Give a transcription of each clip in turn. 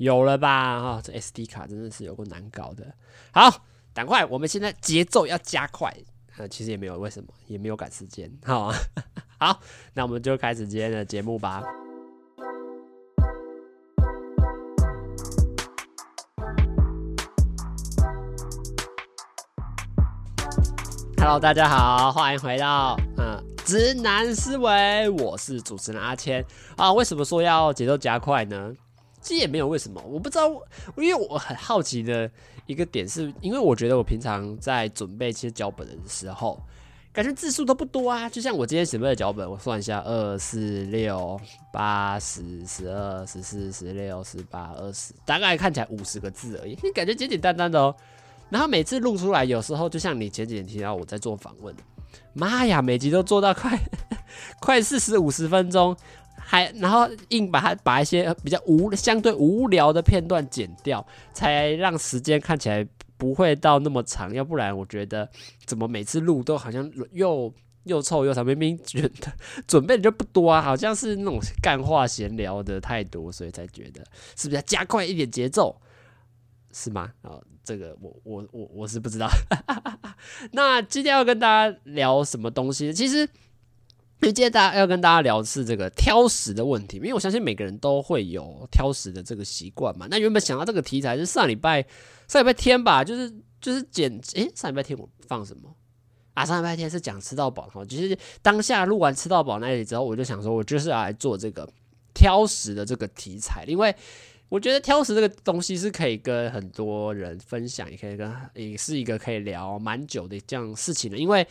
有了吧？哈、这 SD 卡真的是有够难搞的。好，赶快，我们现在节奏要加快。呃，其实也没有为什么，也没有赶时间。好，好，那我们就开始今天的节目吧。Hello，大家好，欢迎回到嗯直男思维，我是主持人阿谦啊。为什么说要节奏加快呢？其实也没有为什么，我不知道，因为我很好奇的一个点是，因为我觉得我平常在准备其实脚本的时候，感觉字数都不多啊。就像我今天准备的脚本，我算一下，二四六八十十二十四十六十八二十，大概看起来五十个字而已，感觉简简单单的哦。然后每次录出来，有时候就像你前几天提到我在做访问，妈呀，每集都做到快 快四十五十分钟，还然后硬把它把一些比较无相对无聊的片段剪掉，才让时间看起来不会到那么长。要不然我觉得怎么每次录都好像又又臭又长，明明觉得准备的就不多啊，好像是那种干话闲聊的太多，所以才觉得是不是要加快一点节奏？是吗？哦，这个我我我我是不知道。那今天要跟大家聊什么东西？其实，今天大家要跟大家聊的是这个挑食的问题，因为我相信每个人都会有挑食的这个习惯嘛。那原本想到这个题材是上礼拜上礼拜天吧，就是就是剪诶，上礼拜天我放什么啊？上礼拜天是讲吃到饱哈，其实当下录完吃到饱那里之后，我就想说，我就是要来做这个挑食的这个题材，因为。我觉得挑食这个东西是可以跟很多人分享，也可以跟也是一个可以聊蛮久的这样事情的。因为，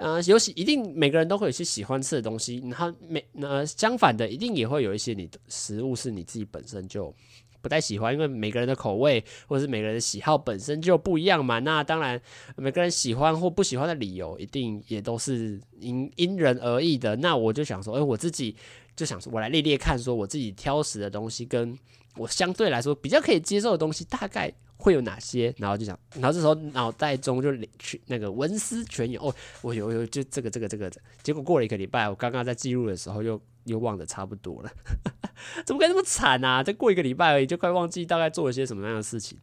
呃，尤其一定每个人都会有些喜欢吃的东西，然后每呃相反的，一定也会有一些你的食物是你自己本身就不太喜欢，因为每个人的口味或者是每个人的喜好本身就不一样嘛。那当然，每个人喜欢或不喜欢的理由一定也都是因因人而异的。那我就想说，哎，我自己就想说，我来列列看，说我自己挑食的东西跟。我相对来说比较可以接受的东西大概会有哪些？然后就想，然后这时候脑袋中就去那个文思泉涌哦，我有有就这个这个这个，结果过了一个礼拜，我刚刚在记录的时候又又忘得差不多了，怎么可以那么惨啊？再过一个礼拜而已，就快忘记大概做了些什么样的事情。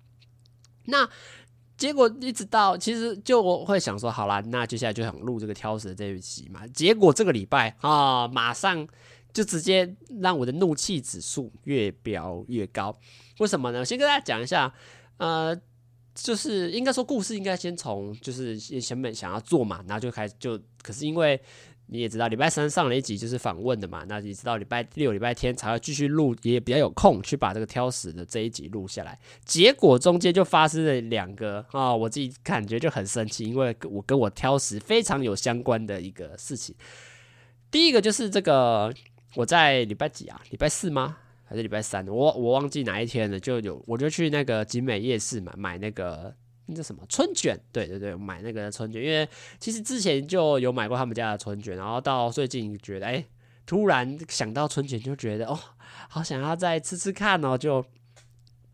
那结果一直到其实就我会想说，好啦，那接下来就想录这个挑食这一集嘛。结果这个礼拜啊，马上。就直接让我的怒气指数越飙越高，为什么呢？先跟大家讲一下，呃，就是应该说故事应该先从就是前面想要做嘛，然后就开始就，可是因为你也知道礼拜三上了一集就是访问的嘛，那你知道礼拜六、礼拜天才会继续录，也比较有空去把这个挑食的这一集录下来。结果中间就发生了两个啊、我自己感觉就很生气，因为我跟我挑食非常有相关的一个事情。第一个就是这个。我在礼拜几啊？礼拜四吗？还是礼拜三？我我忘记哪一天了。就有我就去那个景美夜市嘛，买那个那叫什么春卷？对对对，买那个春卷。因为其实之前就有买过他们家的春卷，然后到最近觉得，哎，突然想到春卷，就觉得哦，好想要再吃吃看哦，就。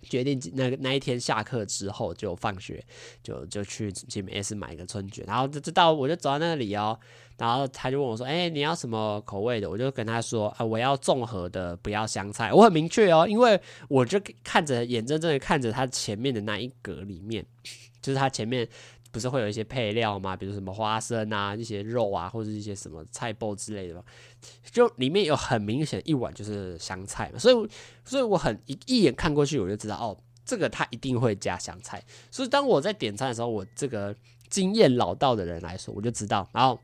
决定那个那一天下课之后就放学，就就去景美夜市买一个春卷，然后就知道我就走到那里哦，然后他就问我说：“哎、你要什么口味的？”我就跟他说：“啊，我要综合的，不要香菜。”我很明确哦，因为我就看着眼睁睁的看着他前面的那一格里面，就是他前面。不是会有一些配料吗？比如什么花生啊，一些肉啊，或者一些什么菜包之类的吧。就里面有很明显一碗就是香菜嘛，所以所以我很一一眼看过去我就知道哦，这个他一定会加香菜。所以当我在点餐的时候，我这个经验老道的人来说，我就知道，然后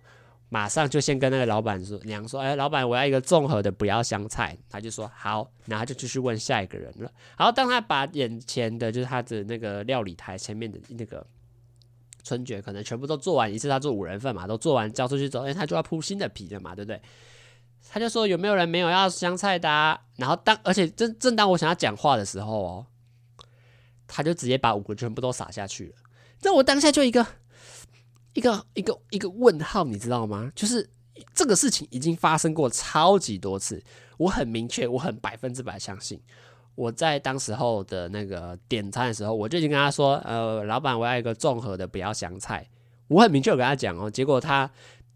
马上就先跟那个老板说娘说，哎，老板我要一个综合的，不要香菜。他就说好，然后就继续问下一个人了。然后当他把眼前的就是他的那个料理台前面的那个。春卷可能全部都做完一次，他做五人份嘛，都做完交出去之后，哎，他就要铺新的皮了嘛，对不对？他就说有没有人没有要香菜的？然后当而且正正当我想要讲话的时候哦，他就直接把五个全部都撒下去了。这我当下就一个一个一个一个问号，你知道吗？就是这个事情已经发生过超级多次，我很明确，我很百分之百相信。我在当时候的那个点餐的时候，我就已经跟他说：“呃，老板，我要一个综合的，不要香菜。”我很明确跟他讲哦。结果他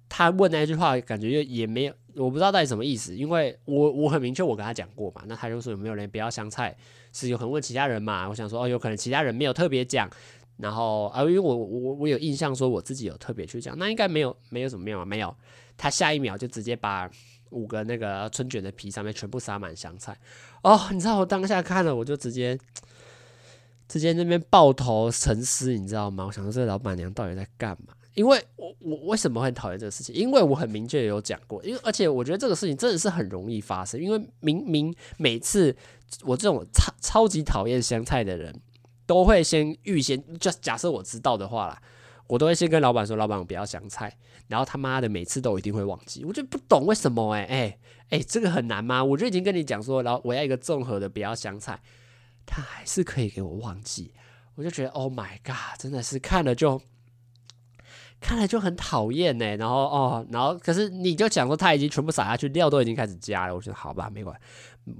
他问那句话，感觉就也没有，我不知道到底什么意思，因为我我很明确，我跟他讲过嘛，那他就说有没有人不要香菜，是有可能问其他人嘛，我想说哦，有可能其他人没有特别讲，然后啊，因为我我我有印象说我自己有特别去讲，那应该没有没有什么没有没有，他下一秒就直接把五个那个春卷的皮上面全部撒满香菜，哦，你知道我当下看了我就直接 直接那边抱头沉思，你知道吗？我想说这老板娘到底在干嘛？因为我我为什么会讨厌这个事情？因为我很明确有讲过，因为而且我觉得这个事情真的是很容易发生。因为明明每次我这种超超级讨厌香菜的人，都会先预先就假设我知道的话啦，我都会先跟老板说：“老板，我不要香菜。”然后他妈的每次都一定会忘记，我就不懂为什么哎哎哎，这个很难吗？我就已经跟你讲说，然后我要一个综合的不要香菜，他还是可以给我忘记，我就觉得 Oh my God，真的是看了就。看了就很讨厌呢，然后哦，然后可是你就讲说他已经全部撒下去，料都已经开始加了，我觉得好吧，没关，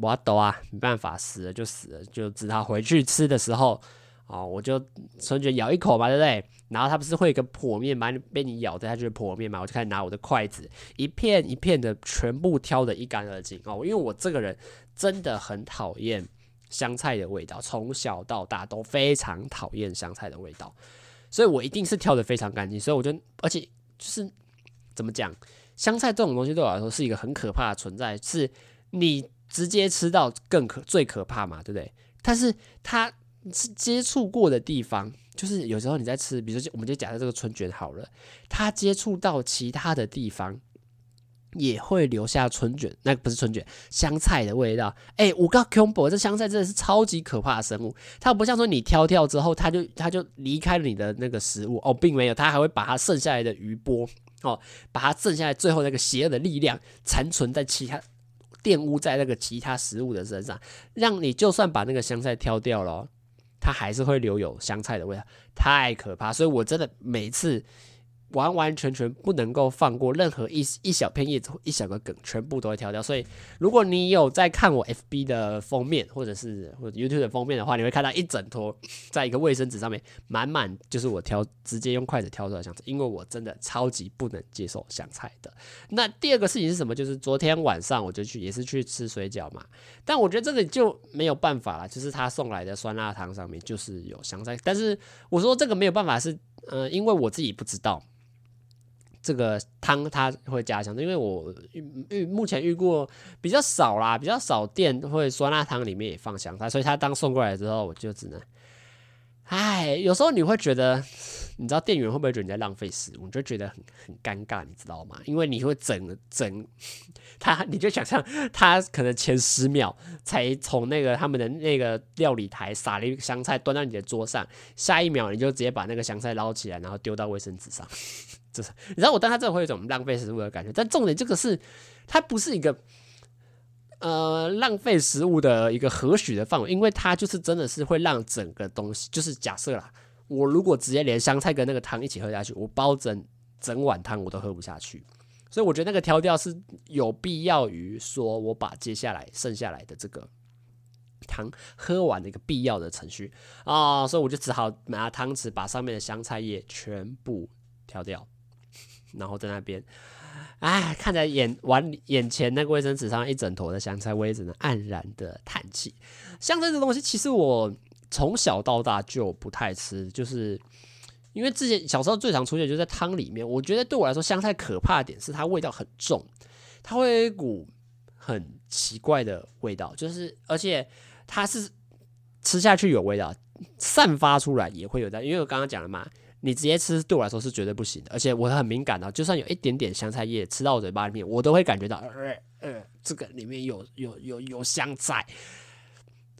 我要抖啊，没办法，死了就死了，就只好回去吃的时候，哦，我就春卷咬一口嘛，对不对？然后它不是会有一个剖面嘛，被你咬的它就是剖面嘛，我就开始拿我的筷子一片一片的全部挑得一干二净哦，因为我这个人真的很讨厌香菜的味道，从小到大都非常讨厌香菜的味道。所以我一定是挑得非常干净，所以我就，而且就是怎么讲，香菜这种东西对我来说是一个很可怕的存在，是你直接吃到更可最可怕嘛，对不对？但是它是接触过的地方，就是有时候你在吃，比如说我们就假设这个春卷好了，它接触到其他的地方。也会留下春卷，那个不是春卷，香菜的味道。哎、欸，我告诉你，这香菜真的是超级可怕的生物。它不像说你挑挑之后，它就它就离开了你的那个食物哦，并没有，它还会把它剩下来的余波哦，把它剩下来最后那个邪恶的力量残存在其他玷污在那个其他食物的身上，让你就算把那个香菜挑掉了，它还是会留有香菜的味道，太可怕。所以我真的每次。完完全全不能够放过任何一一小片叶子、一小个梗，全部都会挑掉。所以，如果你有在看我 FB 的封面，或者是或者 YouTube 的封面的话，你会看到一整坨在一个卫生纸上面满满，就是我挑直接用筷子挑出来的香菜，因为我真的超级不能接受香菜的。那第二个事情是什么？就是昨天晚上我就去，也是去吃水饺嘛。但我觉得这个就没有办法了，就是他送来的酸辣汤上面就是有香菜。但是我说这个没有办法是，呃，因为我自己不知道。这个汤它会加香菜，因为我遇遇目前遇过比较少啦，比较少店会酸辣汤里面也放香菜，所以他当送过来之后，我就只能，哎，有时候你会觉得，你知道店员会不会觉得你在浪费食物？你就觉得很很尴尬，你知道吗？因为你会整整他，你就想象他可能前十秒才从那个他们的那个料理台撒了一个香菜端到你的桌上，下一秒你就直接把那个香菜捞起来，然后丢到卫生纸上。这是你知道，我当他真的会有一种浪费食物的感觉。但重点，这个是它不是一个呃浪费食物的一个合许的范围，因为它就是真的是会让整个东西，就是假设啦，我如果直接连香菜跟那个汤一起喝下去，我包整整碗汤我都喝不下去。所以我觉得那个挑掉是有必要于说我把接下来剩下来的这个汤喝完的一个必要的程序啊，所以我就只好拿汤匙把上面的香菜叶全部挑掉。然后在那边，哎，看着眼碗眼前那个卫生纸上一整坨的香菜，我也只能黯然的叹气。香菜这东西，其实我从小到大就不太吃，就是因为之前小时候最常出现就在汤里面。我觉得对我来说，香菜可怕的点是它味道很重，它会有一股很奇怪的味道，就是而且它是吃下去有味道，散发出来也会有的。因为我刚刚讲了嘛。你直接吃对我来说是绝对不行的，而且我很敏感的，就算有一点点香菜叶吃到我嘴巴里面，我都会感觉到，呃，这个里面有有有有香菜，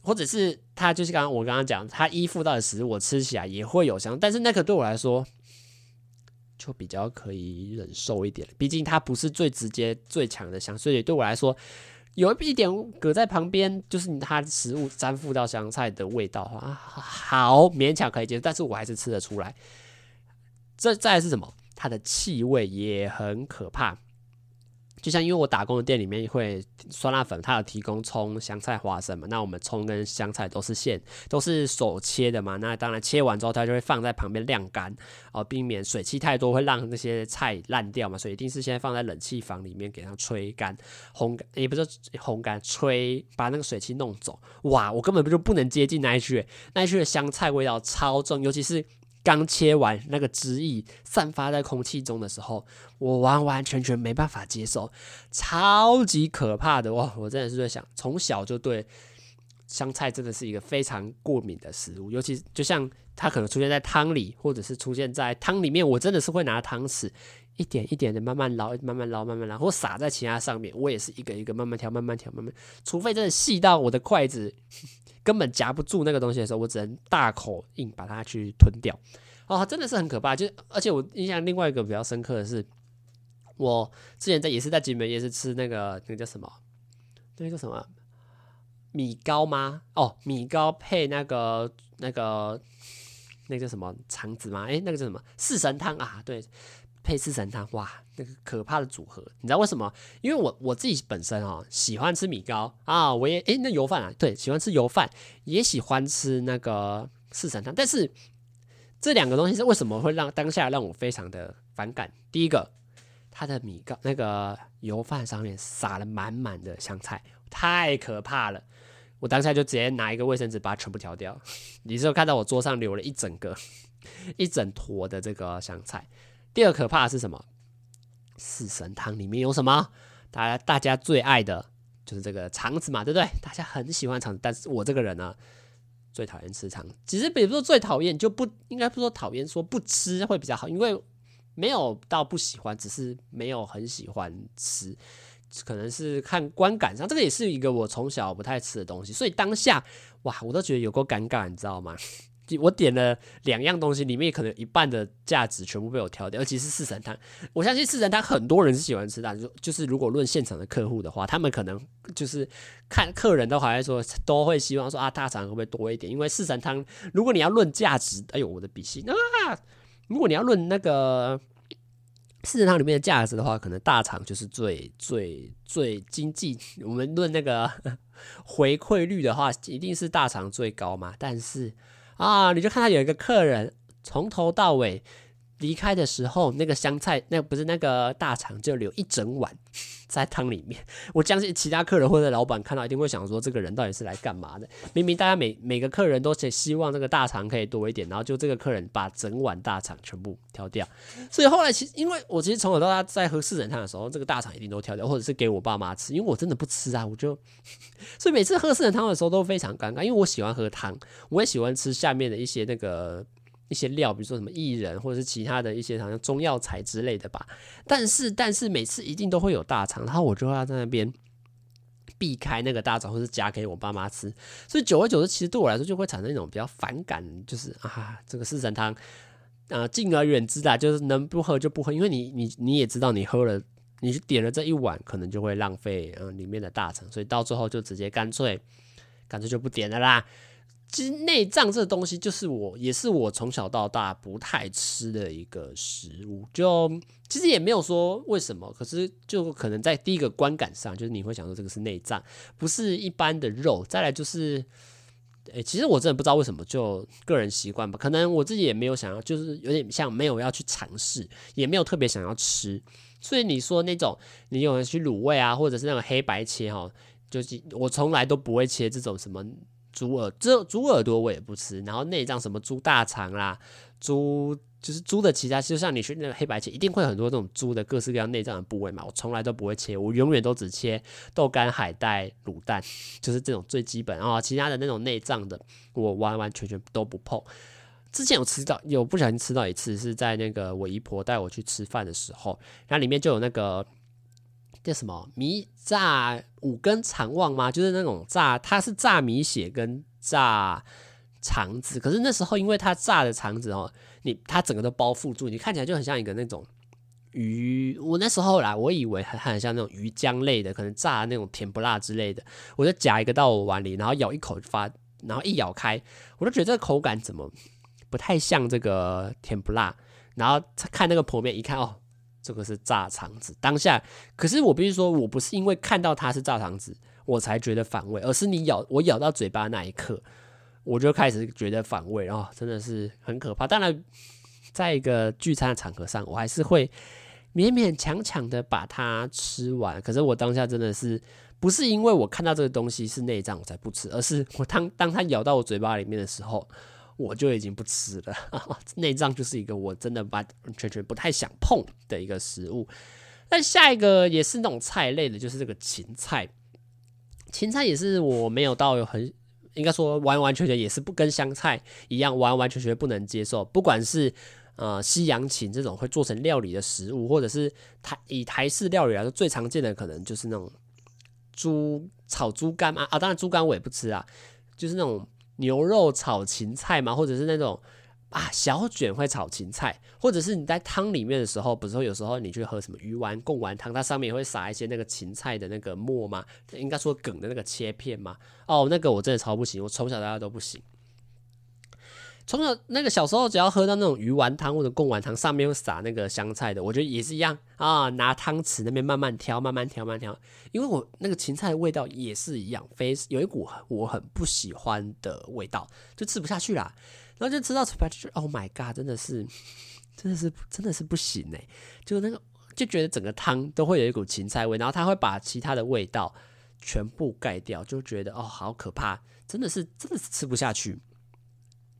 或者是它就是刚刚我刚刚讲，它依附到的食物我吃起来也会有香，但是那个对我来说就比较可以忍受一点，毕竟它不是最直接最强的香，所以对我来说有一点搁在旁边，就是它食物沾附到香菜的味道啊，好勉强可以接受，但是我还是吃得出来。这再来是什么？它的气味也很可怕，就像因为我打工的店里面会酸辣粉，它有提供葱、香菜、花生嘛。那我们葱跟香菜都是现，都是手切的嘛。那当然切完之后，它就会放在旁边晾干，哦，避免水汽太多会让那些菜烂掉嘛。所以一定是先放在冷气房里面给它吹干、烘干，也不是烘干，吹把那个水汽弄走。哇，我根本就不能接近那一区，那一区的香菜味道超重，尤其是。刚切完，那个汁液散发在空气中的时候，我完完全全没办法接受，超级可怕的哇！我真的是在想，从小就对香菜真的是一个非常过敏的食物，尤其就像它可能出现在汤里，或者是出现在汤里面，我真的是会拿汤匙一点一点的慢慢捞，慢慢捞，慢慢捞，或撒在其他上面，我也是一个一个慢慢挑，慢慢挑，慢慢，除非真的细到我的筷子。根本夹不住那个东西的时候，我只能大口硬把它去吞掉。哦，真的是很可怕。就而且我印象另外一个比较深刻的是，我之前在也是在金门也是吃那个那个叫什么？那个叫什么？米糕吗？哦，米糕配那个那个那个叫什么肠子吗？诶，那个叫什么？四神汤啊，对。配四神汤，哇，那个可怕的组合，你知道为什么？因为我我自己本身哦，喜欢吃米糕啊，我也诶，那油饭啊，对，喜欢吃油饭，也喜欢吃那个四神汤，但是这两个东西是为什么会让当下让我非常的反感？第一个，它的米糕那个油饭上面撒了满满的香菜，太可怕了，我当下就直接拿一个卫生纸把它全部挑掉。你之后看到我桌上留了一整个 一整坨的这个香菜。第二可怕的是什么？四神汤里面有什么？大家大家最爱的就是这个肠子嘛，对不对？大家很喜欢肠子，但是我这个人呢，最讨厌吃肠子。其实比如说最讨厌，就不应该不说讨厌，说不吃会比较好，因为没有到不喜欢，只是没有很喜欢吃，可能是看观感上，这个也是一个我从小不太吃的东西，所以当下哇，我都觉得有够尴尬，你知道吗？我点了两样东西，里面可能一半的价值全部被我挑掉，尤其是四神汤。我相信四神汤很多人是喜欢吃的，就就是如果论现场的客户的话，他们可能就是看客人都还在说，都会希望说啊，大肠会不会多一点？因为四神汤，如果你要论价值，哎呦我的笔芯啊！如果你要论那个四神汤里面的价值的话，可能大肠就是最最最经济。我们论那个 回馈率的话，一定是大肠最高嘛，但是。啊，你就看到有一个客人从头到尾离开的时候，那个香菜，那不是那个大肠，就留一整碗 在汤里面。我相信其他客人或者老板看到一定会想说，这个人到底是来干嘛的？明明大家每每个客人都希望这个大肠可以多一点，然后就这个客人把整碗大肠全部挑掉。所以后来其实，因为我其实从小到大在喝四神汤的时候，这个大肠一定都挑掉，或者是给我爸妈吃，因为我真的不吃啊，我就 所以每次喝四神汤的时候都非常尴尬，因为我喜欢喝汤，我也喜欢吃下面的一些那个。一些料，比如说什么薏仁，或者是其他的一些好像中药材之类的吧。但是，但是每次一定都会有大肠，然后我就要在那边避开那个大肠，或是夹给我爸妈吃。所以久而久之，其实对我来说就会产生一种比较反感，就是啊，这个四神汤，啊，敬而远之啦，就是能不喝就不喝，因为你你你也知道，你喝了，你点了这一碗，可能就会浪费嗯里面的大肠，所以到最后就直接干脆干脆就不点了啦。其实内脏这东西，就是我也是我从小到大不太吃的一个食物。就其实也没有说为什么，可是就可能在第一个观感上，就是你会想说这个是内脏，不是一般的肉。再来就是，诶、其实我真的不知道为什么，就个人习惯吧。可能我自己也没有想要，就是有点像没有要去尝试，也没有特别想要吃。所以你说那种你有人去卤味啊，或者是那种黑白切哈，就是我从来都不会切这种什么。猪耳，这猪耳朵我也不吃，然后内脏什么猪大肠啦，猪就是猪的其他，就像你去那个黑白切，一定会很多这种猪的各式各样内脏的部位嘛，我从来都不会切，我永远都只切豆干、海带、卤蛋，就是这种最基本啊，其他的那种内脏的，我完完全全都不碰。之前有吃到，有不小心吃到一次，是在那个我姨婆带我去吃饭的时候，然后里面就有那个。叫什么米炸五根肠旺吗？就是那种炸，它是炸米血跟炸肠子。可是那时候因为它炸的肠子哦，你它整个都包覆住，你看起来就很像一个那种鱼。我那时候来，我以为很很像那种鱼浆类的，可能炸的那种甜不辣之类的。我就夹一个到我碗里，然后咬一口发，然后一咬开，我就觉得这个口感怎么不太像这个甜不辣。然后看那个剖面一看哦。这个是炸肠子。当下，可是我必须说，我不是因为看到它是炸肠子，我才觉得反胃，而是你咬我咬到嘴巴那一刻，我就开始觉得反胃然哦，真的是很可怕。当然，在一个聚餐的场合上，我还是会勉勉强强的把它吃完。可是我当下真的是不是因为我看到这个东西是内脏我才不吃，而是我当当它咬到我嘴巴里面的时候。我就已经不吃了，内脏就是一个我真的完完全全不太想碰的一个食物。那下一个也是那种菜类的，就是这个芹菜。芹菜也是我没有到有很应该说完完全全也是不跟香菜一样完完全全不能接受。不管是呃西洋芹这种会做成料理的食物，或者是台以台式料理来说最常见的可能就是那种猪炒猪肝啊啊，当然猪肝我也不吃啊，就是那种。牛肉炒芹菜吗，或者是那种啊小卷会炒芹菜，或者是你在汤里面的时候，不是说有时候你去喝什么鱼丸、贡丸汤，它上面也会撒一些那个芹菜的那个末吗？应该说梗的那个切片吗？哦，那个我真的超不行，我从小到大都不行。从小那个小时候，只要喝到那种鱼丸汤或者贡丸汤，上面会撒那个香菜的，我觉得也是一样啊。拿汤匙那边慢慢挑，慢慢挑，慢慢挑，因为我那个芹菜的味道也是一样，非有一股我很不喜欢的味道，就吃不下去啦。然后就吃到嘴巴就，Oh my god，真的是，真的是，真的是不行哎！就那个就觉得整个汤都会有一股芹菜味，然后它会把其他的味道全部盖掉，就觉得哦，好可怕，真的是，真的是吃不下去。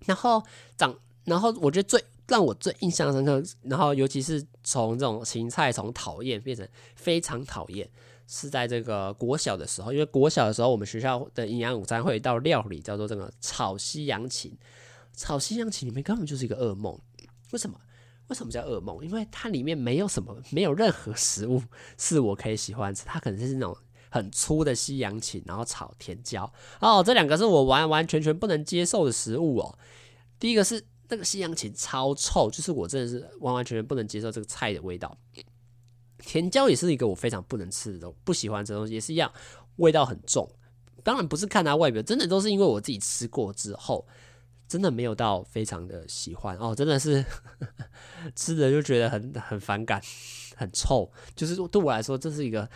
然后长，然后我觉得最让我最印象深刻，然后尤其是从这种芹菜从讨厌变成非常讨厌，是在这个国小的时候，因为国小的时候我们学校的营养午餐会到料理叫做这个炒西洋芹，炒西洋芹里面根本就是一个噩梦。为什么？为什么叫噩梦？因为它里面没有什么，没有任何食物是我可以喜欢吃，它可能是那种。很粗的西洋芹，然后炒甜椒哦，这两个是我完完全全不能接受的食物哦。第一个是那个西洋芹超臭，就是我真的是完完全全不能接受这个菜的味道。甜椒也是一个我非常不能吃的东，不喜欢这东西，也是一样，味道很重。当然不是看它外表，真的都是因为我自己吃过之后，真的没有到非常的喜欢哦，真的是 吃着就觉得很很反感，很臭。就是对我来说，这是一个。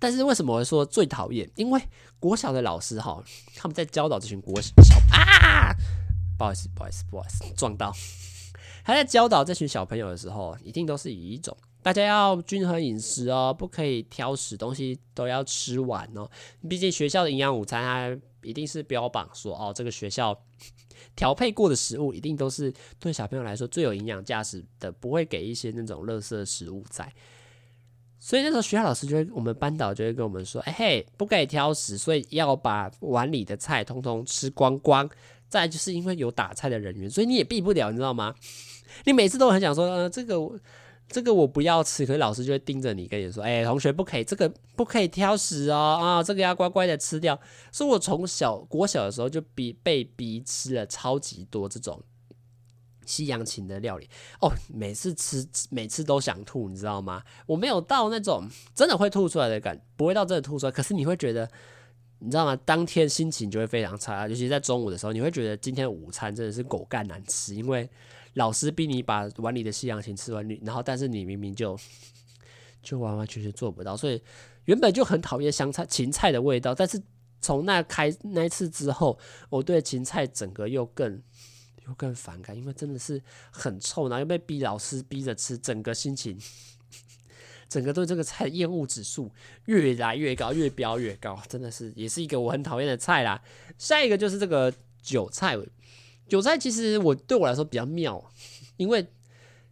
但是为什么我说最讨厌？因为国小的老师哈，他们在教导这群国小啊，不好意思，不好意思，不好意思，撞到。他在教导这群小朋友的时候，一定都是以一种大家要均衡饮食哦，不可以挑食，东西都要吃完哦。毕竟学校的营养午餐，它一定是标榜说哦，这个学校调配过的食物，一定都是对小朋友来说最有营养价值的，不会给一些那种垃圾食物在。所以那时候学校老师就会，我们班导就会跟我们说：“哎嘿，不可以挑食，所以要把碗里的菜通通吃光光。”再就是因为有打菜的人员，所以你也避不了，你知道吗？你每次都很想说：“呃，这个这个我不要吃。”可是老师就会盯着你，跟你说：“哎，同学不可以，这个不可以挑食哦，啊，这个要乖乖的吃掉。”所以，我从小国小的时候就逼被逼吃了超级多这种。西洋芹的料理哦，每次吃每次都想吐，你知道吗？我没有到那种真的会吐出来的感，不会到真的吐出来。可是你会觉得，你知道吗？当天心情就会非常差，尤其在中午的时候，你会觉得今天午餐真的是狗干难吃，因为老师逼你把碗里的西洋芹吃完，你然后但是你明明就就完完全全做不到，所以原本就很讨厌香菜芹菜的味道，但是从那开那一次之后，我对芹菜整个又更。又更反感，因为真的是很臭，然后又被逼老师逼着吃，整个心情，整个对这个菜厌恶指数越来越高，越飙越高，真的是也是一个我很讨厌的菜啦。下一个就是这个韭菜，韭菜其实我对我来说比较妙，因为。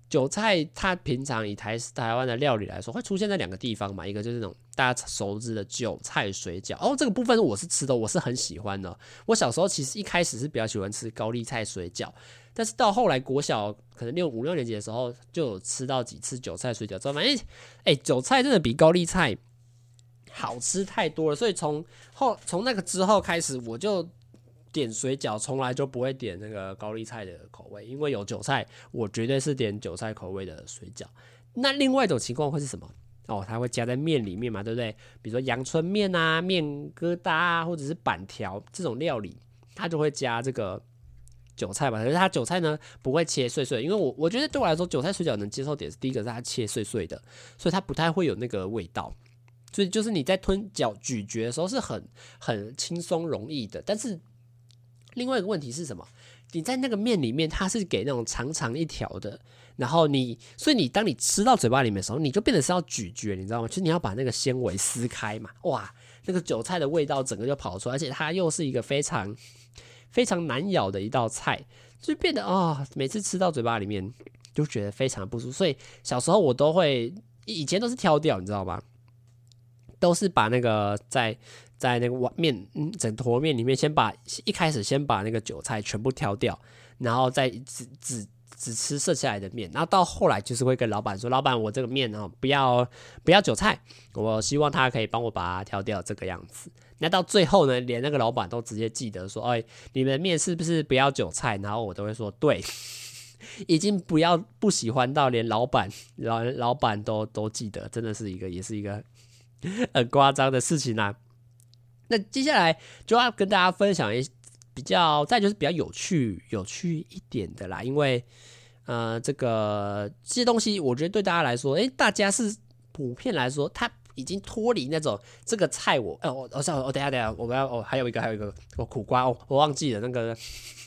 韭菜，它平常以台台湾的料理来说，会出现在两个地方嘛，一个就是那种大家熟知的韭菜水饺。哦，这个部分我是吃的，我是很喜欢的。我小时候其实一开始是比较喜欢吃高丽菜水饺，但是到后来国小可能六五六年级的时候，就有吃到几次韭菜水饺之后，发现哎，韭菜真的比高丽菜好吃太多了。所以从后从那个之后开始，我就。点水饺从来就不会点那个高丽菜的口味，因为有韭菜，我绝对是点韭菜口味的水饺。那另外一种情况会是什么？哦，它会加在面里面嘛，对不对？比如说阳春面啊、面疙瘩啊，或者是板条这种料理，它就会加这个韭菜吧，可是它韭菜呢不会切碎碎，因为我我觉得对我来说，韭菜水饺能接受点是第一个是它切碎碎的，所以它不太会有那个味道，所以就是你在吞嚼咀嚼的时候是很很轻松容易的。但是另外一个问题是什么？你在那个面里面，它是给那种长长一条的，然后你，所以你当你吃到嘴巴里面的时候，你就变得是要咀嚼，你知道吗？其实你要把那个纤维撕开嘛，哇，那个韭菜的味道整个就跑出来，而且它又是一个非常非常难咬的一道菜，就变得啊、每次吃到嘴巴里面就觉得非常不舒服。所以小时候我都会，以前都是挑掉，你知道吗？都是把那个在。在那个碗面，嗯，整坨面里面，先把一开始先把那个韭菜全部挑掉，然后再只只只吃剩下来的面，然后到后来就是会跟老板说：“老板，我这个面哦，不要不要韭菜，我希望他可以帮我把它挑掉，这个样子。”那到最后呢，连那个老板都直接记得说：“哎，你们面是不是不要韭菜？”然后我都会说：“对，已经不要不喜欢到连老板老老板都都记得，真的是一个也是一个 很夸张的事情啦。”那接下来就要跟大家分享一比较，再就是比较有趣、有趣一点的啦。因为，呃，这个这些东西，我觉得对大家来说，诶、大家是普遍来说，他已经脱离那种这个菜我，我，我，我，我，我等下等下，我们要，哦，还有一个，还有一个，我苦瓜，哦，我忘记了那个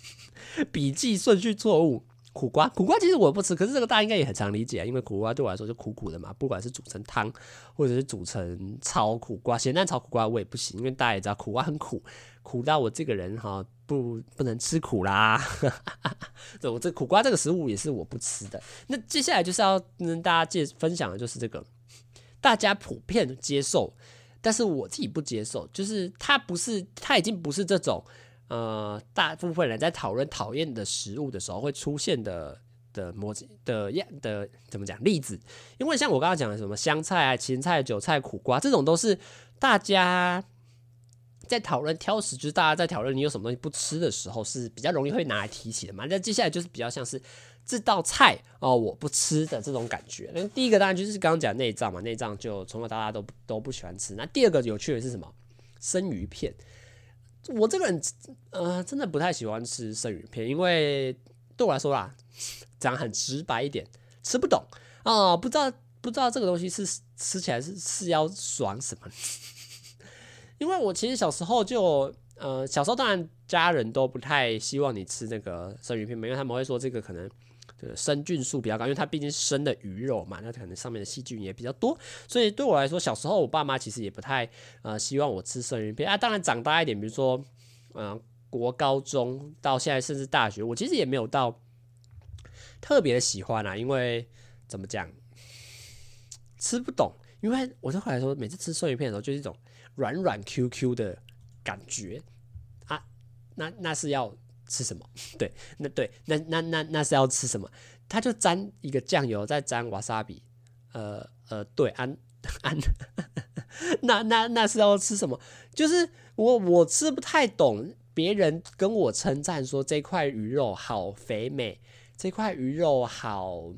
笔记顺序错误。苦瓜，苦瓜其实我不吃，可是这个大家应该也很常理解啊，因为苦瓜对我来说就苦苦的嘛，不管是煮成汤，或者是煮成炒苦瓜，咸蛋炒苦瓜我也不行，因为大家也知道苦瓜很苦，苦到我这个人哈不不能吃苦啦。对，我这苦瓜这个食物也是我不吃的。那接下来就是要跟大家介分享的就是这个，大家普遍接受，但是我自己不接受，就是它不是，它已经不是这种。呃，大部分人在讨论讨厌的食物的时候会出现的的模的样的怎么讲例子？因为像我刚刚讲的什么香菜啊、芹菜、韭菜、苦瓜这种，都是大家在讨论挑食，就是大家在讨论你有什么东西不吃的时候是比较容易会拿来提起的嘛。那接下来就是比较像是这道菜哦，我不吃的这种感觉。那第一个当然就是刚刚讲内脏嘛，内脏就从小到大都都不喜欢吃。那第二个有趣的是什么？生鱼片。我这个人，呃，真的不太喜欢吃生鱼片，因为对我来说啦，讲很直白一点，吃不懂啊，不知道不知道这个东西是吃起来是是要爽什么。因为我其实小时候就，呃，小时候当然家人都不太希望你吃那个生鱼片，因为他们会说这个可能。生菌数比较高，因为它毕竟生的鱼肉嘛，那可能上面的细菌也比较多，所以对我来说，小时候我爸妈其实也不太呃希望我吃生鱼片啊。当然长大一点，比如说嗯、国高中到现在甚至大学，我其实也没有到特别的喜欢啊，因为怎么讲吃不懂，因为我对我来说，每次吃生鱼片的时候就是一种软软 Q Q 的感觉啊，那那是要。吃什么？对，那对，那那那那是要吃什么？他就沾一个酱油，再沾瓦萨比，呃呃，对，安安，那那那是要吃什么？就是我我吃不太懂，别人跟我称赞说这块鱼肉好肥美，这块鱼肉好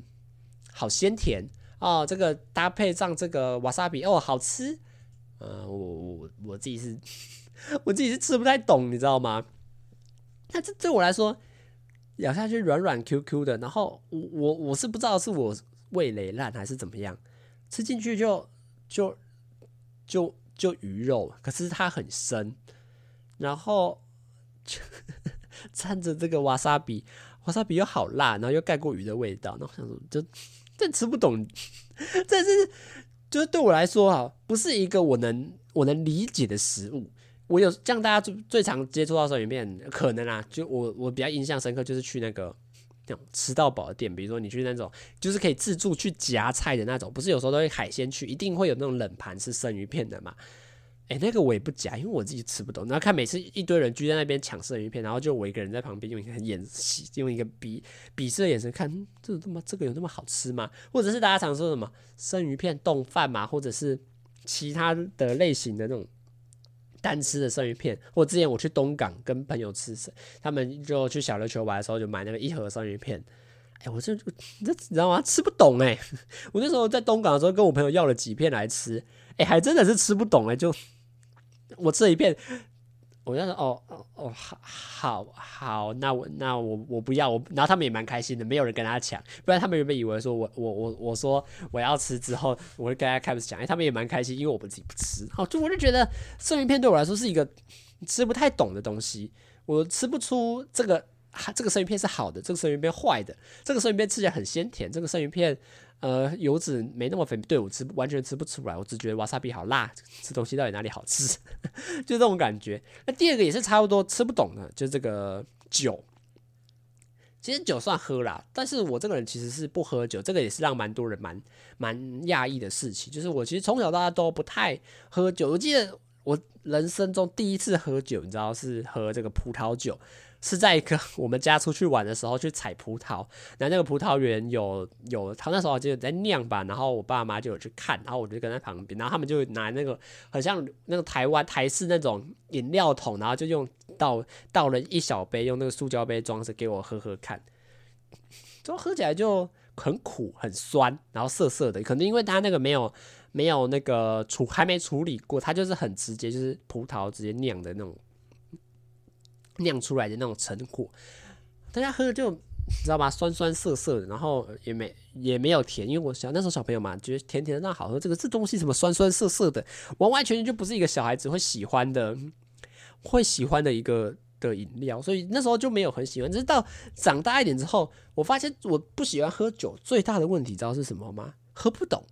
好鲜甜哦，这个搭配上这个瓦萨比哦，好吃。呃，我我我自己是，我自己是吃不太懂，你知道吗？那这对我来说，咬下去软软 Q Q 的，然后我我我是不知道是我味蕾烂还是怎么样，吃进去就就就就鱼肉，可是它很深，然后就 掺着这个瓦萨比，瓦萨比又好辣，然后又盖过鱼的味道，那我想说，就这吃不懂，这是就是对我来说啊，不是一个我能我能理解的食物。我有这样，大家最最常接触到生鱼片，可能啊，就我我比较印象深刻，就是去那个那种吃到饱的店，比如说你去那种就是可以自助去夹菜的那种，不是有时候都会海鲜去，一定会有那种冷盘是生鱼片的嘛？哎、那个我也不夹，因为我自己吃不懂。然后看每次一堆人聚在那边抢生鱼片，然后就我一个人在旁边用一个眼用一个鄙鄙视的眼神看，这这么这个有那么好吃吗？或者是大家常说什么生鱼片冻饭嘛，或者是其他的类型的那种。单吃的生鱼片，或之前我去东港跟朋友吃，他们就去小琉球玩的时候就买那个一盒生鱼片，哎、我这这你知道吗？吃不懂哎、我那时候在东港的时候跟我朋友要了几片来吃，哎、还真的是吃不懂哎、就我吃了一片，我就说哦哦哦，好好好，那我那我我不要我，然后他们也蛮开心的，没有人跟他抢，不然他们原本以为说我我我我说我要吃之后，我会跟他开始讲，哎，他们也蛮开心，因为我们自己不吃，好，就我就觉得生鱼片对我来说是一个吃不太懂的东西，我吃不出这个这个生鱼片是好的，这个生鱼片坏的，这个生鱼片吃起来很鲜甜，这个生鱼片。呃，油脂没那么肥，对我吃完全吃不出来，我只觉得瓦萨比好辣，吃东西到底哪里好吃，就这种感觉。那第二个也是差不多吃不懂的，就这个酒。其实酒算喝啦，但是我这个人其实是不喝酒，这个也是让蛮多人蛮蛮讶异的事情。就是我其实从小到大都不太喝酒，我记得我人生中第一次喝酒，你知道是喝这个葡萄酒。是在一个我们家出去玩的时候去采葡萄，然后那个葡萄园有有他那时候就在酿吧，然后我爸妈就有去看，然后我就跟在旁边，然后他们就拿那个很像那个台湾台式那种饮料桶，然后就用倒倒了一小杯，用那个塑胶杯装着给我喝喝看，就喝起来就很苦很酸，然后涩涩的，可能因为它那个没有没有那个处还没处理过，它就是很直接，就是葡萄直接酿的那种。酿出来的那种成果，大家喝就你知道吧？酸酸涩涩的，然后也没也没有甜，因为我小那时候小朋友嘛，觉得甜甜的那好喝。这个这东西什么酸酸涩涩的，完完全全就不是一个小孩子会喜欢的，会喜欢的一个的饮料。所以那时候就没有很喜欢。直到长大一点之后，我发现我不喜欢喝酒最大的问题，知道是什么吗？喝不懂，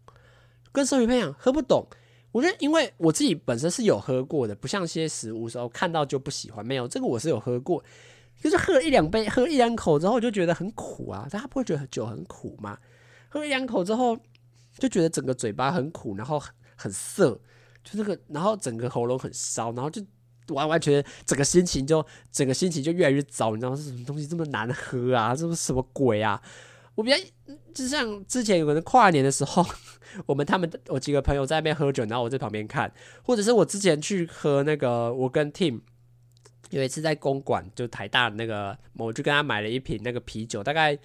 跟生鱼片一样，喝不懂。我觉得，因为我自己本身是有喝过的，不像些食物时候看到就不喜欢。没有这个，我是有喝过，就是喝了一两杯，喝一两口之后就觉得很苦啊。大家不会觉得酒很苦吗？喝一两口之后就觉得整个嘴巴很苦，然后很涩，就这个，然后整个喉咙很烧，然后就完完全全整个心情就整个心情就越来越糟。你知道是什么东西这么难喝啊？这是什么鬼啊？我比较就像之前有个人跨年的时候。我们他们我几个朋友在那边喝酒，然后我在旁边看，或者是我之前去喝那个，我跟 Tim 有一次在公馆，就台大的那个，我就跟他买了一瓶那个啤酒，大概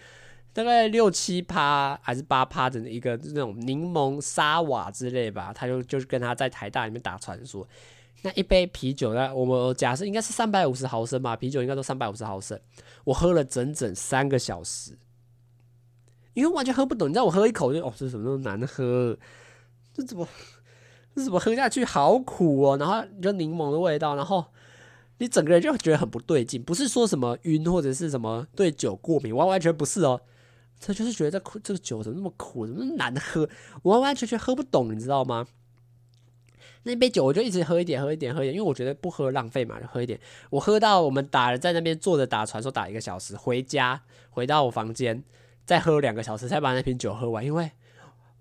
大概六七趴还是八趴的一个那种柠檬沙瓦之类吧，他就就是跟他在台大里面打传说，那一杯啤酒呢，我们假设应该是三百五十毫升吧，啤酒应该都三百五十毫升，我喝了整整三个小时。因为完全喝不懂，你知道我喝一口就哦，这什么都难喝，这怎么这怎么喝下去好苦哦，然后就柠檬的味道，然后你整个人就觉得很不对劲，不是说什么晕或者是什么对酒过敏，完完全不是哦，这就是觉得这苦这个酒怎么那么苦，怎么那么难喝，完完全全喝不懂，你知道吗？那杯酒我就一直喝一点，喝一点，喝一点，因为我觉得不喝浪费嘛，就喝一点。我喝到我们打了在那边坐着打传说打一个小时，回家回到我房间。再喝两个小时才把那瓶酒喝完，因为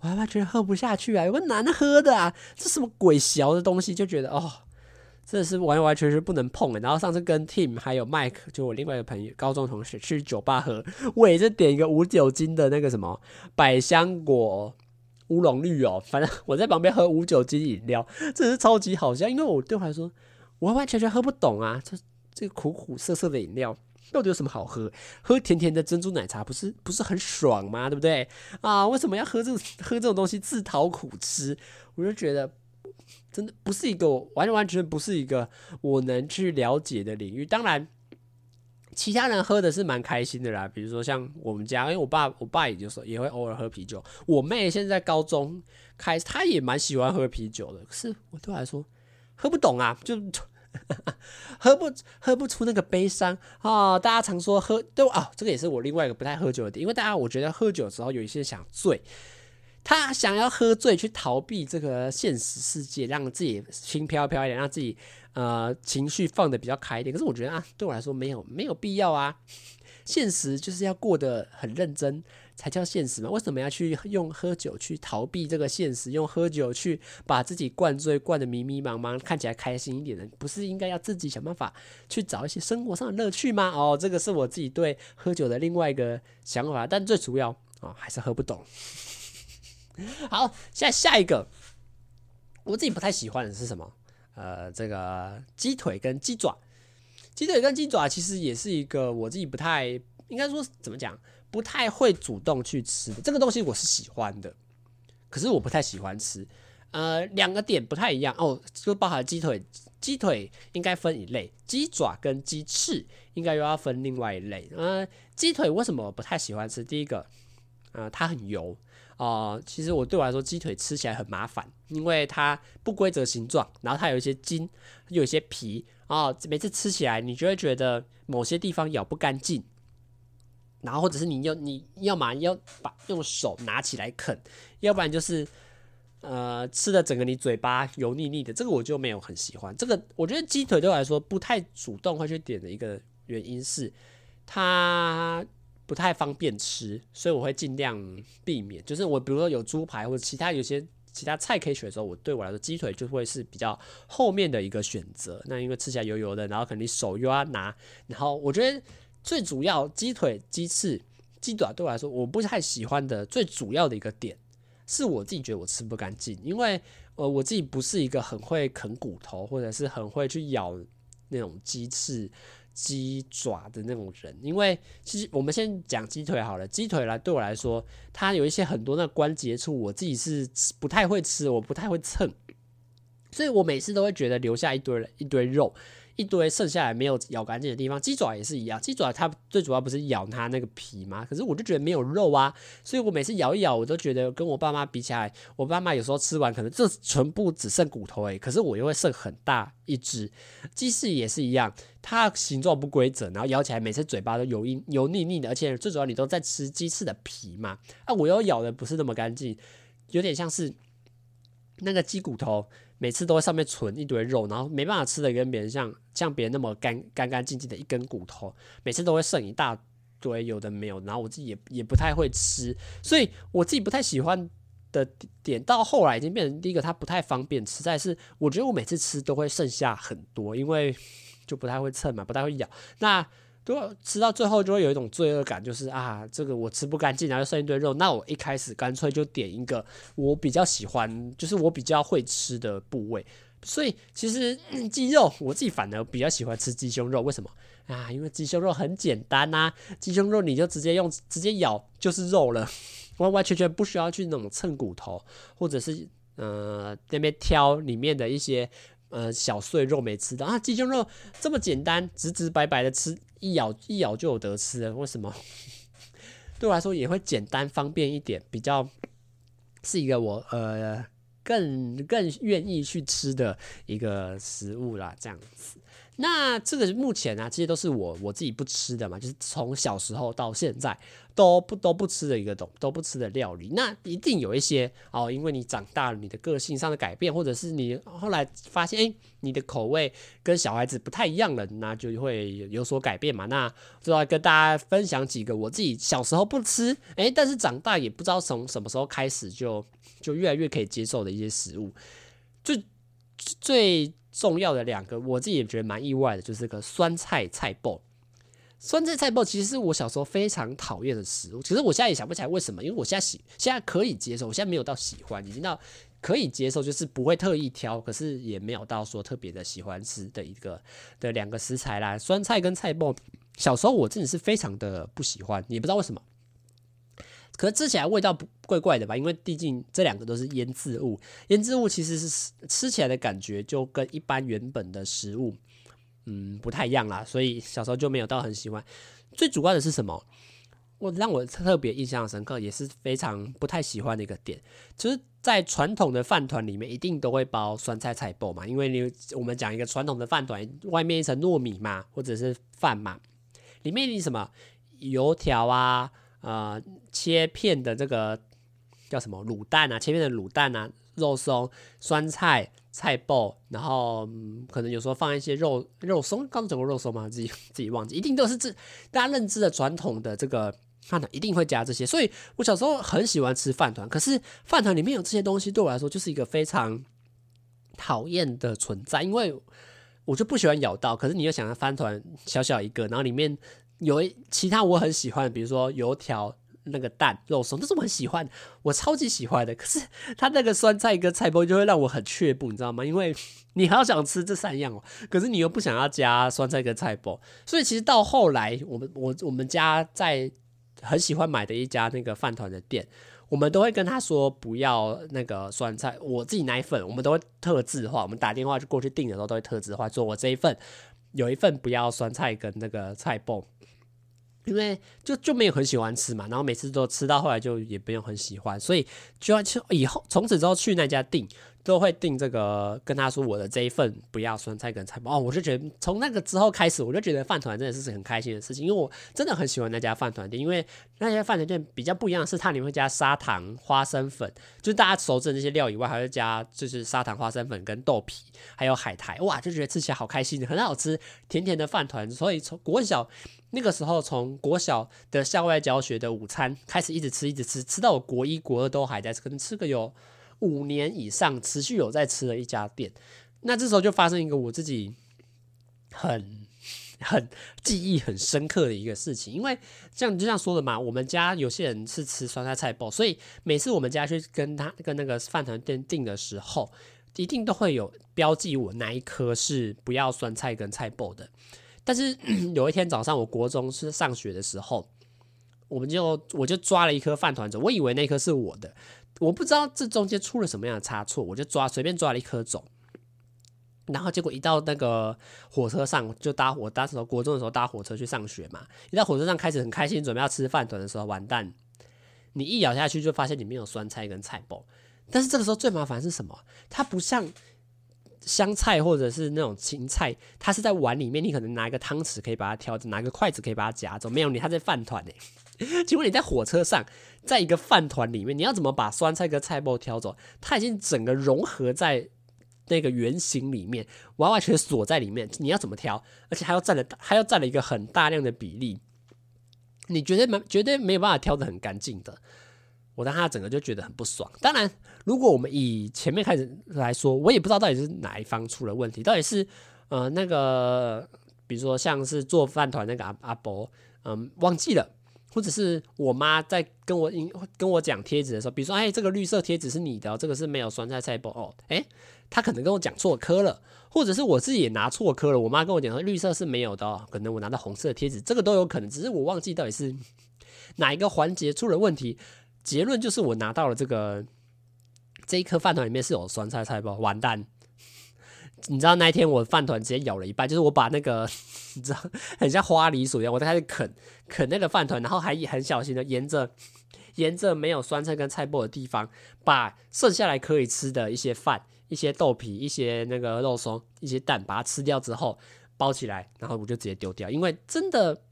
我完全喝不下去啊！有个难喝的啊，这什么鬼小的东西，就觉得哦，真的是完完全全不能碰。然后上次跟 Tim 还有 Mike，就我另外一个朋友，高中同学去酒吧喝，我也是点一个无酒精的那个什么百香果乌龙绿哦，反正 我在旁边喝无酒精饮料，真是超级好笑。因为我对我来说，完完全全喝不懂啊，这这个苦苦涩涩的饮料。到底有什么好喝？喝甜甜的珍珠奶茶不是不是很爽吗？对不对啊？为什么要喝这喝这种东西自讨苦吃？我就觉得真的不是一个完完全不是一个我能去了解的领域。当然，其他人喝的是蛮开心的啦。比如说像我们家，因为我爸我爸也就是也会偶尔喝啤酒。我妹现在高中开，她也蛮喜欢喝啤酒的。可是我对我来说喝不懂啊，就。喝不喝不出那个悲伤。啊、大家常说喝都啊、这个也是我另外一个不太喝酒的点，因为大家我觉得喝酒的时候有一些想醉，他想要喝醉去逃避这个现实世界，让自己轻飘飘一点，让自己呃情绪放得比较开一点。可是我觉得啊，对我来说没有没有必要啊，现实就是要过得很认真。才叫现实嘛？为什么要去用喝酒去逃避这个现实？用喝酒去把自己灌醉，灌得迷迷茫茫，看起来开心一点的，不是应该要自己想办法去找一些生活上的乐趣吗？哦，这个是我自己对喝酒的另外一个想法，但最主要哦，还是喝不懂。好，现在下一个，我自己不太喜欢的是什么？呃，这个鸡腿跟鸡爪，鸡腿跟鸡爪其实也是一个我自己不太应该说怎么讲。不太会主动去吃的这个东西，我是喜欢的，可是我不太喜欢吃。呃，两个点不太一样哦，就包含鸡腿，鸡腿应该分一类，鸡爪跟鸡翅应该又要分另外一类。呃，鸡腿为什么不太喜欢吃？第一个，呃，它很油哦、其实我对我来说，鸡腿吃起来很麻烦，因为它不规则形状，然后它有一些筋，有一些皮啊、呃，每次吃起来你就会觉得某些地方咬不干净，然后或者是你要你要嘛要把用手拿起来啃，要不然就是。呃，吃的整个你嘴巴油腻腻的，这个我就没有很喜欢。这个我觉得鸡腿对我来说不太主动会去点的一个原因是，它不太方便吃，所以我会尽量避免。就是我比如说有猪排或者其他有些其他菜可以选的时候，我对我来说鸡腿就会是比较后面的一个选择。那因为吃起来油油的，然后可能你手又要拿，然后我觉得最主要鸡腿、鸡翅、鸡爪对我来说我不太喜欢的最主要的一个点。是我自己觉得我吃不干净，因为呃我自己不是一个很会啃骨头或者是很会去咬那种鸡翅、鸡爪的那种人。因为其实我们先讲鸡腿好了，鸡腿来对我来说，它有一些很多那关节处，我自己是不太会吃，我不太会蹭，所以我每次都会觉得留下一堆一堆肉。一堆剩下来没有咬干净的地方，鸡爪也是一样。鸡爪它最主要不是咬它那个皮吗？可是我就觉得没有肉啊，所以我每次咬一咬，我都觉得跟我爸妈比起来，我爸妈有时候吃完可能这全部只剩骨头诶，可是我又会剩很大一只。鸡翅也是一样，它形状不规则，然后咬起来每次嘴巴都油腻油腻腻的，而且最主要你都在吃鸡翅的皮嘛，啊，我又咬的不是那么干净，有点像是那个鸡骨头。每次都会上面存一堆肉，然后没办法吃的跟别人像像别人那么干干干净净的一根骨头，每次都会剩一大堆有的没有，然后我自己也也不太会吃，所以我自己不太喜欢的点到后来已经变成第一个，它不太方便吃，再是我觉得我每次吃都会剩下很多，因为就不太会蹭嘛，不太会咬那。就吃到最后就会有一种罪恶感，就是啊，这个我吃不干净，然后剩一堆肉。那我一开始干脆就点一个我比较喜欢，就是我比较会吃的部位。所以其实鸡肉我自己反而比较喜欢吃鸡胸肉。为什么啊？因为鸡胸肉很简单呐，鸡胸肉你就直接用直接咬就是肉了，完完全全不需要去那种蹭骨头，或者是呃那边挑里面的一些。呃，小碎肉没吃到啊，鸡胸肉这么简单，直直白白的吃，一咬一咬就有得吃了。为什么？对我来说也会简单方便一点，比较是一个我呃更更愿意去吃的一个食物啦，这样子。那这个目前、啊，其实都是我我自己不吃的嘛，就是从小时候到现在都不都不吃的一个东都不吃的料理。那一定有一些哦，因为你长大了，你的个性上的改变，或者是你后来发现，哎，你的口味跟小孩子不太一样了，那就会有所改变嘛。那就要跟大家分享几个我自己小时候不吃，哎，但是长大也不知道从什么时候开始就就越来越可以接受的一些食物，最最。重要的两个，我自己也觉得蛮意外的，就是个酸菜菜包。酸菜菜包其实是我小时候非常讨厌的食物，其实我现在也想不起来为什么，因为我现在喜，现在可以接受，我现在没有到喜欢，已经到可以接受，就是不会特意挑，可是也没有到说特别的喜欢吃的一个的两个食材啦。酸菜跟菜包，小时候我真的是非常的不喜欢，也不知道为什么。可是吃起来味道不怪怪的吧？因为毕竟这两个都是腌制物，腌制物其实是吃起来的感觉就跟一般原本的食物，嗯，不太一样啦。所以小时候就没有到很喜欢。最主要的是什么？我让我特别印象深刻，也是非常不太喜欢的一个点，就是在传统的饭团里面一定都会包酸菜菜包嘛，因为你我们讲一个传统的饭团，外面一层糯米嘛，或者是饭嘛，里面你什么油条啊。呃，切片的这个叫什么卤蛋啊？切片的卤蛋啊，肉松、酸菜、菜脯，然后、嗯、可能有时候放一些肉肉松，刚讲过肉松吗？自己自己忘记，一定都是这大家认知的传统的这个饭团，一定会加这些。所以我小时候很喜欢吃饭团，可是饭团里面有这些东西，对我来说就是一个非常讨厌的存在，因为我就不喜欢咬到。可是你又想要饭团小小一个，然后里面。有其他我很喜欢，比如说油条、那个蛋、肉松，都是我很喜欢，我超级喜欢的。可是它那个酸菜跟菜包就会让我很却步，你知道吗？因为你好想吃这三样哦，可是你又不想要加酸菜跟菜包，所以其实到后来，我们我我们家在很喜欢买的一家那个饭团的店，我们都会跟他说不要那个酸菜。我自己那一份，我们都会特制化。我们打电话就过去订的时候，都会特制化，说我这一份有一份不要酸菜跟那个菜包，因为就就没有很喜欢吃嘛。然后每次都吃到后来就也没有很喜欢，所以就要去以后从此之后去那家订。都会订这个，跟他说我的这一份不要酸菜跟菜包哦，我就觉得从那个之后开始，我就觉得饭团真的是很开心的事情，因为我真的很喜欢那家饭团店，因为那家饭团店比较不一样是，它里面加砂糖、花生粉，就是大家熟知的那些料以外，还会加就是砂糖、花生粉跟豆皮，还有海苔，哇，就觉得吃起来好开心，很好吃，甜甜的饭团。所以从国小那个时候，从国小的校外教学的午餐开始，一直吃，一直吃，吃到我国一、国二都还在吃，可能吃个有。五年以上持续有在吃的一家店，那这时候就发生一个我自己很很记忆很深刻的一个事情，因为像就像说的嘛，我们家有些人是吃酸菜菜包，所以每次我们家去跟他跟那个饭团店订的时候，一定都会有标记我哪一颗是不要酸菜跟菜包的。但是 有一天早上，我国中是上学的时候，我们就我就抓了一颗饭团走，我以为那颗是我的。我不知道这中间出了什么样的差错，我就抓随便抓了一颗走，然后结果一到那个火车上就搭火，搭时候国中的时候搭火车去上学嘛，一到火车上开始很开心，准备要吃饭团的时候，完蛋，你一咬下去就发现里面有酸菜跟菜包，但是这个时候最麻烦是什么？它不像香菜或者是那种芹菜，它是在碗里面，你可能拿一个汤匙可以把它挑着，拿一个筷子可以把它夹走，没有你，它在饭团呢。请问你在火车上，在一个饭团里面，你要怎么把酸菜跟菜包挑走？它已经整个融合在那个圆形里面，完完全锁在里面。你要怎么挑？而且还要占了，还要占了一个很大量的比例，你绝对没绝对没有办法挑得很干净的。我当他整个就觉得很不爽。当然，如果我们以前面开始来说，我也不知道到底是哪一方出了问题，到底是呃那个，比如说像是做饭团那个阿阿伯，嗯，忘记了。或者是我妈在跟我跟我讲贴纸的时候，比如说，哎，这个绿色贴纸是你的，这个是没有酸菜菜包哦，哎，她可能跟我讲错科了，或者是我自己也拿错科了。我妈跟我讲说绿色是没有的，可能我拿到红色贴纸，这个都有可能，只是我忘记到底是 哪一个环节出了问题。结论就是我拿到了这个这一颗饭团里面是有酸菜菜包，完蛋。你知道那一天我饭团直接咬了一半，就是我把那个你知道 很像花梨薯一样，我在开始啃啃那个饭团，然后还很小心的沿着沿着没有酸菜跟菜脯的地方，把剩下来可以吃的一些饭、一些豆皮、一些那个肉松、一些蛋，把它吃掉之后包起来，然后我就直接丢掉，因为真的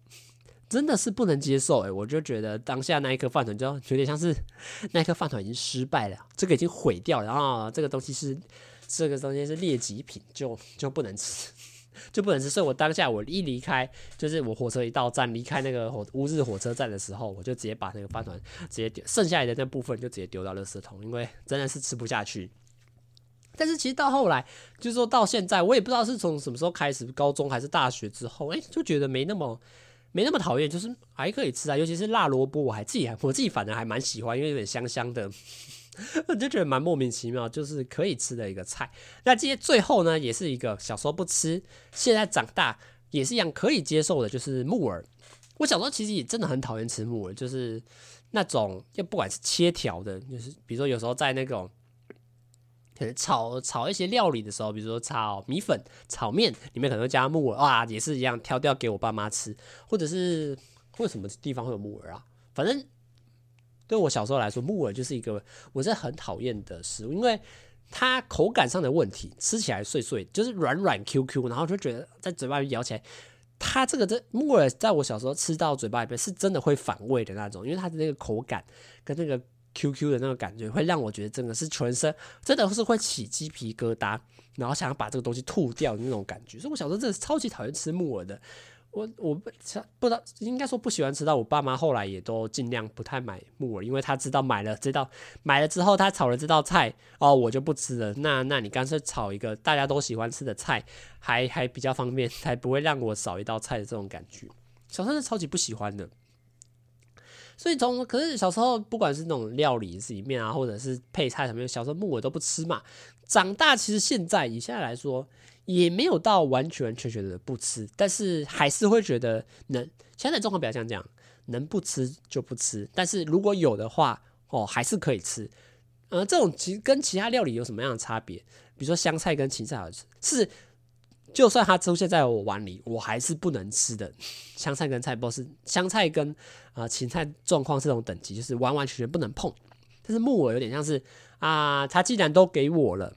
真的是不能接受诶、我就觉得当下那一颗饭团就有点像是 那一颗饭团已经失败了，这个已经毁掉，然后这个东西是。这个东西是劣级品，就就不能吃，就不能吃。所以我当下我一离开，就是我火车一到站，离开那个火乌日火车站的时候，我就直接把那个饭团直接丢，剩下来的那部分就直接丢到垃圾桶，因为真的是吃不下去。但是其实到后来，就是说到现在，我也不知道是从什么时候开始，高中还是大学之后，哎，就觉得没那么没那么讨厌，就是还可以吃啊。尤其是辣萝卜，我还自己还我自己反正还蛮喜欢，因为有点香香的。我就觉得蛮莫名其妙，就是可以吃的一个菜。那这些最后呢，也是一个小时候不吃，现在长大也是一样可以接受的，就是木耳。我小时候其实也真的很讨厌吃木耳，就是那种就不管是切条的，就是比如说有时候在那种可能炒炒一些料理的时候，比如说炒米粉、炒面里面可能加木耳，哇，也是一样挑掉给我爸妈吃，或者是为什么地方会有木耳啊？反正。对我小时候来说，木耳就是一个我是很讨厌的食物，因为它口感上的问题，吃起来碎碎，就是软软 Q Q，然后就觉得在嘴巴里咬起来，它这个这木耳在我小时候吃到嘴巴里边是真的会反胃的那种，因为它的那个口感跟那个 Q Q 的那个感觉，会让我觉得真的是全身真的是会起鸡皮疙瘩，然后想要把这个东西吐掉的那种感觉，所以我小时候真的超级讨厌吃木耳的。我我不不知道，应该说不喜欢吃到。我爸妈后来也都尽量不太买木耳，因为他知道买了这道买了之后，他炒了这道菜哦，我就不吃了。那那你干脆炒一个大家都喜欢吃的菜，还还比较方便，才不会让我少一道菜的这种感觉。小时候是超级不喜欢的，所以从可是小时候不管是那种料理里面啊，或者是配菜什么，小时候木耳都不吃嘛。长大其实现在以现在来说。也没有到完全全全的不吃，但是还是会觉得能。现在状况比较像这样，能不吃就不吃。但是如果有的话，哦，还是可以吃。呃，这种其实跟其他料理有什么样的差别？比如说香菜跟芹菜好吃，是就算它出现在我碗里，我还是不能吃的。香菜跟菜包是香菜跟啊、芹菜状况这种等级，就是完完全全不能碰。但是木耳有点像是啊，它既然都给我了，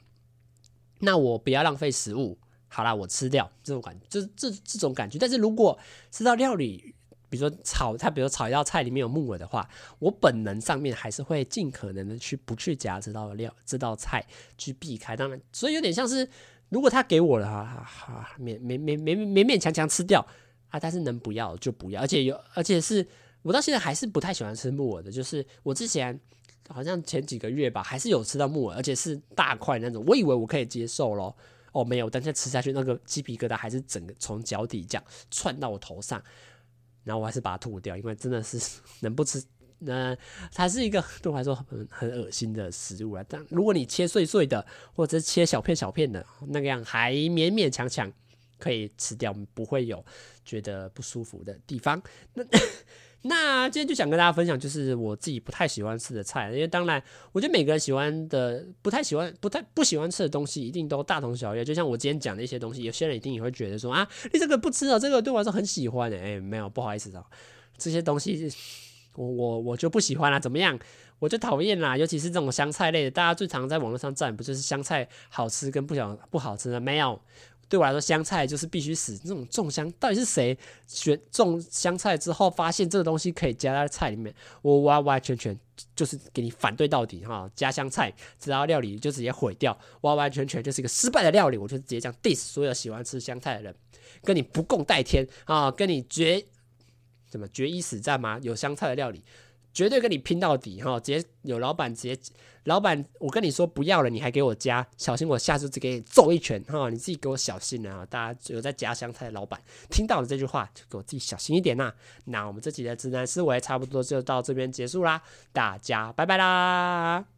那我不要浪费食物。好啦，我吃掉这种感觉，就是这这种感觉。但是如果吃到料理，比如说炒，他比如说炒一道菜里面有木耳的话，我本能上面还是会尽可能的去不去夹这道料这道菜，去避开。当然，所以有点像是，如果他给我了，哈哈，勉勉勉勉勉勉强强吃掉啊，但是能不要就不要。而且有，而且是我到现在还是不太喜欢吃木耳的，就是我之前好像前几个月吧，还是有吃到木耳，而且是大块那种，我以为我可以接受咯。哦，没有，但是吃下去那个鸡皮疙瘩还是整个从脚底这样窜到我头上，然后我还是把它吐掉，因为真的是 能不吃，那它是一个对我来说很很恶心的食物啊。但如果你切碎碎的，或者切小片小片的，那个样还勉勉强强可以吃掉，不会有觉得不舒服的地方。那。那今天就想跟大家分享，就是我自己不太喜欢吃的菜，因为当然，我觉得每个人喜欢的、不太喜欢、不太不喜欢吃的东西，一定都大同小异。就像我今天讲的一些东西，有些人一定也会觉得说啊，你这个不吃哦，这个对我来说很喜欢的。哎，没有，不好意思哦，这些东西我我我就不喜欢啦。怎么样？我就讨厌啦，尤其是这种香菜类的，大家最常在网络上赞，不就是香菜好吃跟不想不好吃的？没有。对我来说，香菜就是必须死。那种种香，到底是谁选种香菜之后发现这个东西可以加在菜里面？我完完全全就是给你反对到底哈！加香菜，这道料理就直接毁掉，完完全全就是一个失败的料理。我就直接这样 diss 所有喜欢吃香菜的人，跟你不共戴天啊！跟你决怎么决一死战吗？有香菜的料理。绝对跟你拼到底哈！直接有老板直接，老板，我跟你说不要了，你还给我加，小心我下次只给你揍一拳哈！你自己给我小心啊！大家有在加香菜的老板听到了这句话，就给我自己小心一点呐！那我们这集的直男思维差不多就到这边结束啦，大家拜拜啦！